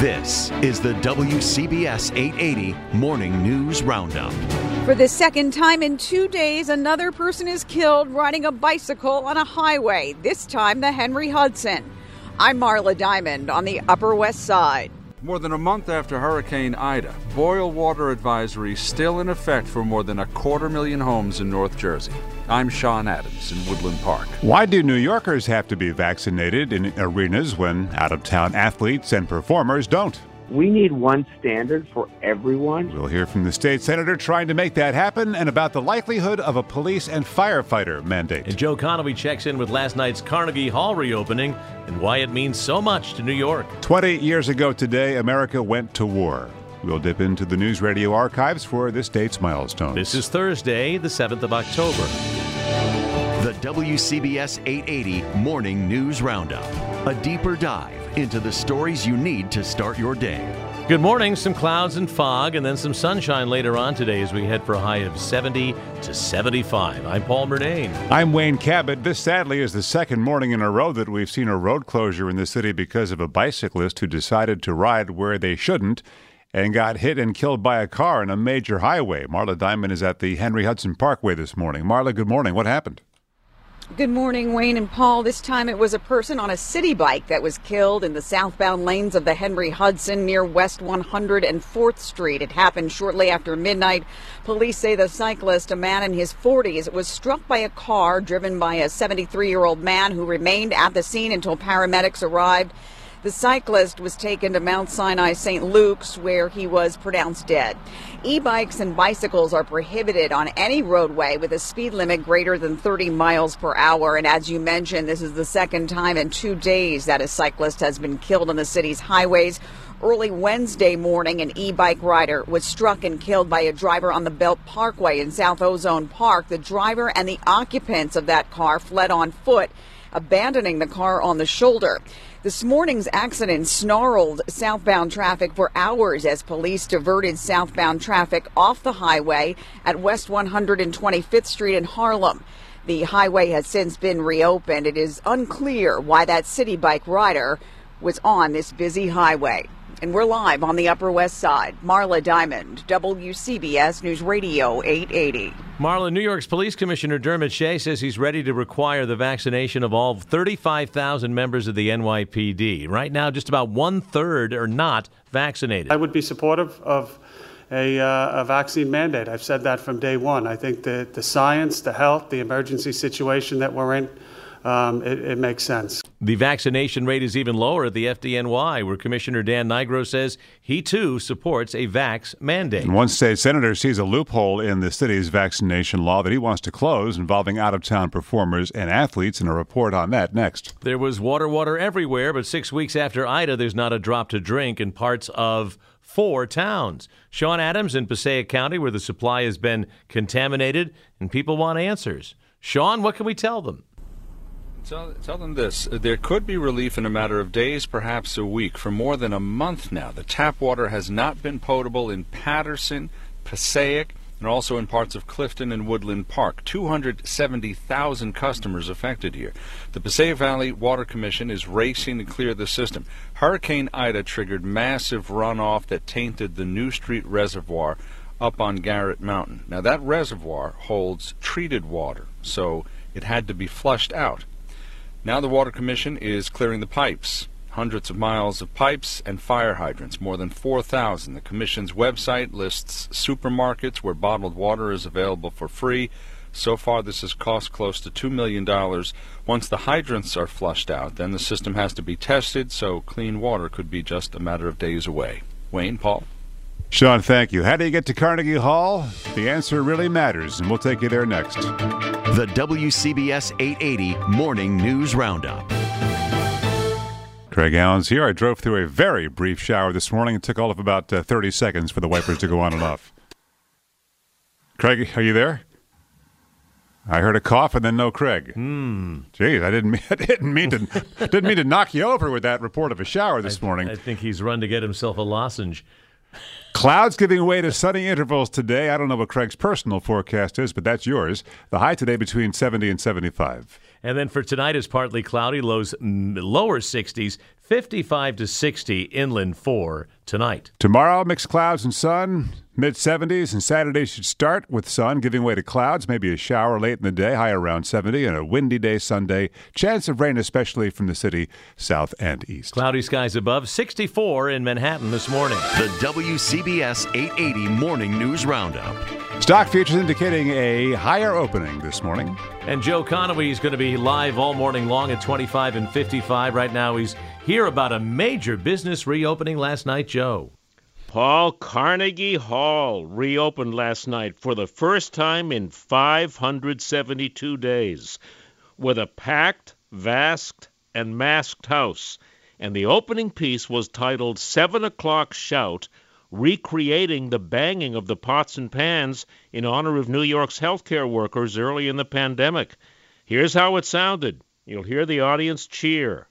This is the WCBS 880 Morning News Roundup. For the second time in two days, another person is killed riding a bicycle on a highway, this time the Henry Hudson. I'm Marla Diamond on the Upper West Side. More than a month after Hurricane Ida, boil water advisory still in effect for more than a quarter million homes in North Jersey. I'm Sean Adams in Woodland Park. Why do New Yorkers have to be vaccinated in arenas when out of town athletes and performers don't? We need one standard for everyone. We'll hear from the state senator trying to make that happen and about the likelihood of a police and firefighter mandate. And Joe Connolly checks in with last night's Carnegie Hall reopening and why it means so much to New York. 20 years ago today, America went to war. We'll dip into the news radio archives for this date's milestone. This is Thursday, the 7th of October. The WCBS 880 Morning News Roundup. A deeper dive into the stories you need to start your day. Good morning. Some clouds and fog, and then some sunshine later on today as we head for a high of 70 to 75. I'm Paul Murnane. I'm Wayne Cabot. This sadly is the second morning in a row that we've seen a road closure in the city because of a bicyclist who decided to ride where they shouldn't and got hit and killed by a car on a major highway. Marla Diamond is at the Henry Hudson Parkway this morning. Marla, good morning. What happened? Good morning, Wayne and Paul. This time it was a person on a city bike that was killed in the southbound lanes of the Henry Hudson near West 104th Street. It happened shortly after midnight. Police say the cyclist, a man in his 40s, was struck by a car driven by a 73 year old man who remained at the scene until paramedics arrived. The cyclist was taken to Mount Sinai St. Luke's where he was pronounced dead. E-bikes and bicycles are prohibited on any roadway with a speed limit greater than 30 miles per hour. And as you mentioned, this is the second time in two days that a cyclist has been killed on the city's highways. Early Wednesday morning, an e-bike rider was struck and killed by a driver on the Belt Parkway in South Ozone Park. The driver and the occupants of that car fled on foot, abandoning the car on the shoulder. This morning's accident snarled southbound traffic for hours as police diverted southbound traffic off the highway at West 125th Street in Harlem. The highway has since been reopened. It is unclear why that city bike rider was on this busy highway. And we're live on the Upper West Side. Marla Diamond, WCBS News Radio 880. Marla, New York's Police Commissioner Dermot Shea says he's ready to require the vaccination of all 35,000 members of the NYPD. Right now, just about one third are not vaccinated. I would be supportive of a, uh, a, vaccine mandate. I've said that from day one. I think that the science, the health, the emergency situation that we're in, um, it, it, makes sense. The vaccination rate is even lower at the FDNY, where Commissioner Dan Nigro says he too supports a vax mandate. And one state senator sees a loophole in the city's vaccination law that he wants to close involving out of town performers and athletes, and a report on that next. There was water, water everywhere, but six weeks after Ida, there's not a drop to drink in parts of four towns. Sean Adams in Passaic County, where the supply has been contaminated, and people want answers. Sean, what can we tell them? Tell, tell, them this. There could be relief in a matter of days, perhaps a week. For more than a month now, the tap water has not been potable in Paterson, Passaic, and also in parts of Clifton and Woodland Park. 270,000 customers affected here. The Passaic Valley Water Commission is racing to clear the system. Hurricane Ida triggered massive runoff that tainted the New Street Reservoir up on Garrett Mountain. Now, that reservoir holds treated water, so it had to be flushed out. Now the Water Commission is clearing the pipes. hundreds of miles of pipes and fire hydrants, more than 4,000. The Commission's website lists supermarkets where bottled water is available for free. So far, this has cost close to $2 million. Once the hydrants are flushed out, then the system has to be tested, so clean water could be just a matter of days away. Wayne, Paul? Sean, thank you. How do you get to Carnegie Hall? The answer really matters, and we'll take you there next. The WCBS 880 Morning News Roundup. Craig Allen's here. I drove through a very brief shower this morning. It took all of about uh, 30 seconds for the wipers to go on and off. Craig, are you there? I heard a cough and then no Craig. Hmm. Geez, I didn't mean, I didn't mean to didn't mean to knock you over with that report of a shower this I, morning. I think he's run to get himself a lozenge. Clouds giving way to sunny intervals today. I don't know what Craig's personal forecast is, but that's yours. The high today between 70 and 75. And then for tonight is partly cloudy, lows lower 60s, 55 to 60 inland for tonight. Tomorrow, mixed clouds and sun, mid 70s, and Saturday should start with sun giving way to clouds, maybe a shower late in the day, high around 70, and a windy day Sunday. Chance of rain, especially from the city south and east. Cloudy skies above, 64 in Manhattan this morning. The WCBS 880 Morning News Roundup. Stock futures indicating a higher opening this morning. And Joe Connolly is going to be live all morning long at 25 and 55. Right now, he's here about a major business reopening last night, Joe. Paul Carnegie Hall reopened last night for the first time in 572 days with a packed, vast, and masked house. And the opening piece was titled Seven O'Clock Shout recreating the banging of the pots and pans in honor of New York's healthcare workers early in the pandemic. Here's how it sounded. You'll hear the audience cheer.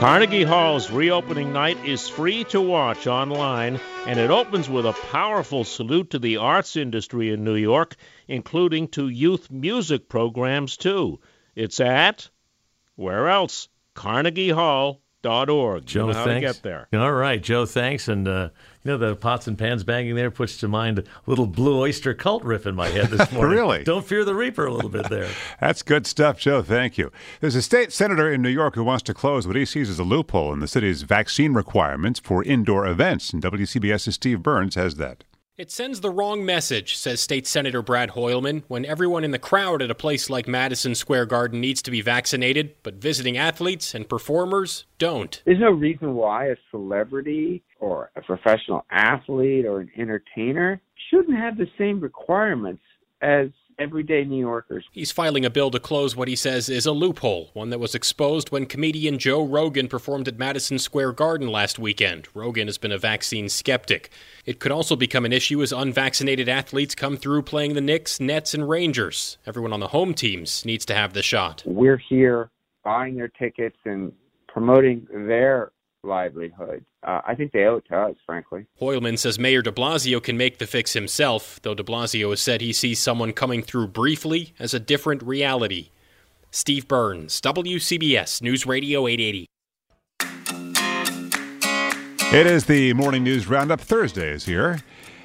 Carnegie Hall's reopening night is free to watch online, and it opens with a powerful salute to the arts industry in New York, including to youth music programs, too. It's at, where else? CarnegieHall.org. Joe, you know how thanks. to get there. All right, Joe, thanks. And, uh, you know, the pots and pans banging there puts to mind a little Blue Oyster Cult riff in my head this morning. really? Don't fear the Reaper a little bit there. That's good stuff, Joe. Thank you. There's a state senator in New York who wants to close what he sees as a loophole in the city's vaccine requirements for indoor events. And WCBS's Steve Burns has that. It sends the wrong message, says State Senator Brad Hoylman, when everyone in the crowd at a place like Madison Square Garden needs to be vaccinated, but visiting athletes and performers don't. There's no reason why a celebrity or a professional athlete or an entertainer shouldn't have the same requirements as everyday New Yorkers. He's filing a bill to close what he says is a loophole, one that was exposed when comedian Joe Rogan performed at Madison Square Garden last weekend. Rogan has been a vaccine skeptic. It could also become an issue as unvaccinated athletes come through playing the Knicks, Nets, and Rangers. Everyone on the home teams needs to have the shot. We're here buying their tickets and promoting their livelihood. Uh, I think they owe it to us, frankly. Hoylman says Mayor de Blasio can make the fix himself, though de Blasio has said he sees someone coming through briefly as a different reality. Steve Burns, WCBS News Radio 880. It is the Morning News Roundup. Thursday is here,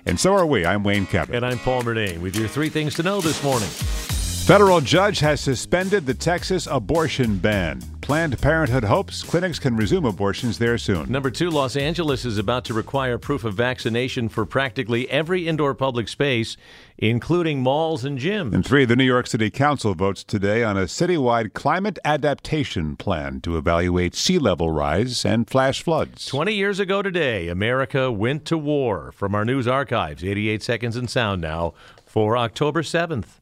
and so are we. I'm Wayne Cabot. And I'm Paul Murnane with your three things to know this morning. Federal judge has suspended the Texas abortion ban. Planned Parenthood hopes clinics can resume abortions there soon. Number two, Los Angeles is about to require proof of vaccination for practically every indoor public space, including malls and gyms. And three, the New York City Council votes today on a citywide climate adaptation plan to evaluate sea level rise and flash floods. 20 years ago today, America went to war. From our news archives, 88 seconds in sound now for October 7th.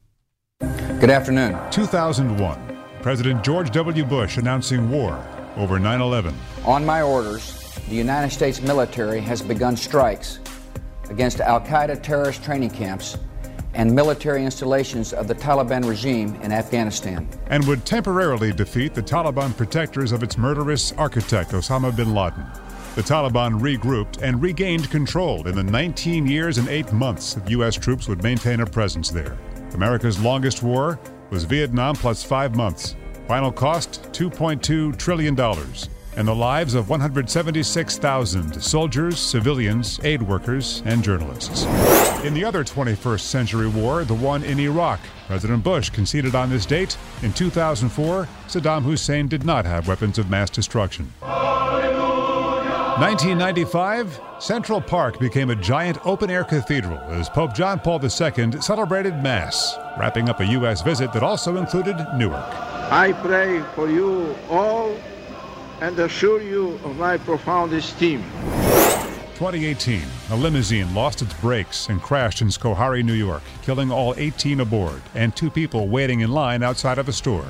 Good afternoon. 2001. President George W. Bush announcing war over 9 11. On my orders, the United States military has begun strikes against Al Qaeda terrorist training camps and military installations of the Taliban regime in Afghanistan. And would temporarily defeat the Taliban protectors of its murderous architect, Osama bin Laden. The Taliban regrouped and regained control in the 19 years and 8 months that U.S. troops would maintain a presence there. America's longest war was Vietnam plus five months. Final cost $2.2 trillion. and the lives of 176,000 soldiers, civilians, aid workers, and journalists. In the other 21st century war, the one in Iraq, President Bush conceded on this date. In 2004, Saddam Hussein did not have weapons of mass destruction. 1995, Central Park became a giant open air cathedral as Pope John Paul II celebrated Mass, wrapping up a U.S. visit that also included Newark. I pray for you all and assure you of my profound esteem. 2018, a limousine lost its brakes and crashed in Schoharie, New York, killing all 18 aboard and two people waiting in line outside of a store.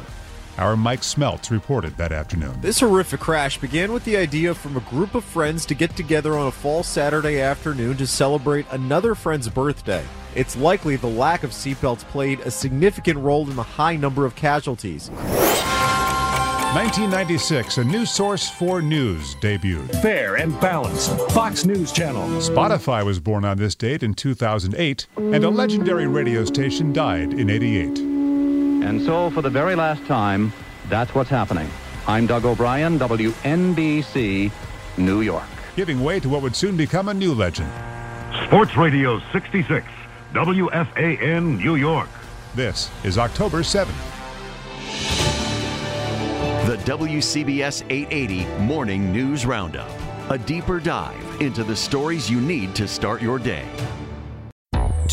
Our Mike Smeltz reported that afternoon. This horrific crash began with the idea from a group of friends to get together on a fall Saturday afternoon to celebrate another friend's birthday. It's likely the lack of seatbelts played a significant role in the high number of casualties. 1996, a new source for news debuted. Fair and balanced. Fox News Channel. Spotify was born on this date in 2008, and a legendary radio station died in 88. And so, for the very last time, that's what's happening. I'm Doug O'Brien, WNBC, New York. Giving way to what would soon become a new legend. Sports Radio 66, WFAN, New York. This is October 7th. The WCBS 880 Morning News Roundup. A deeper dive into the stories you need to start your day.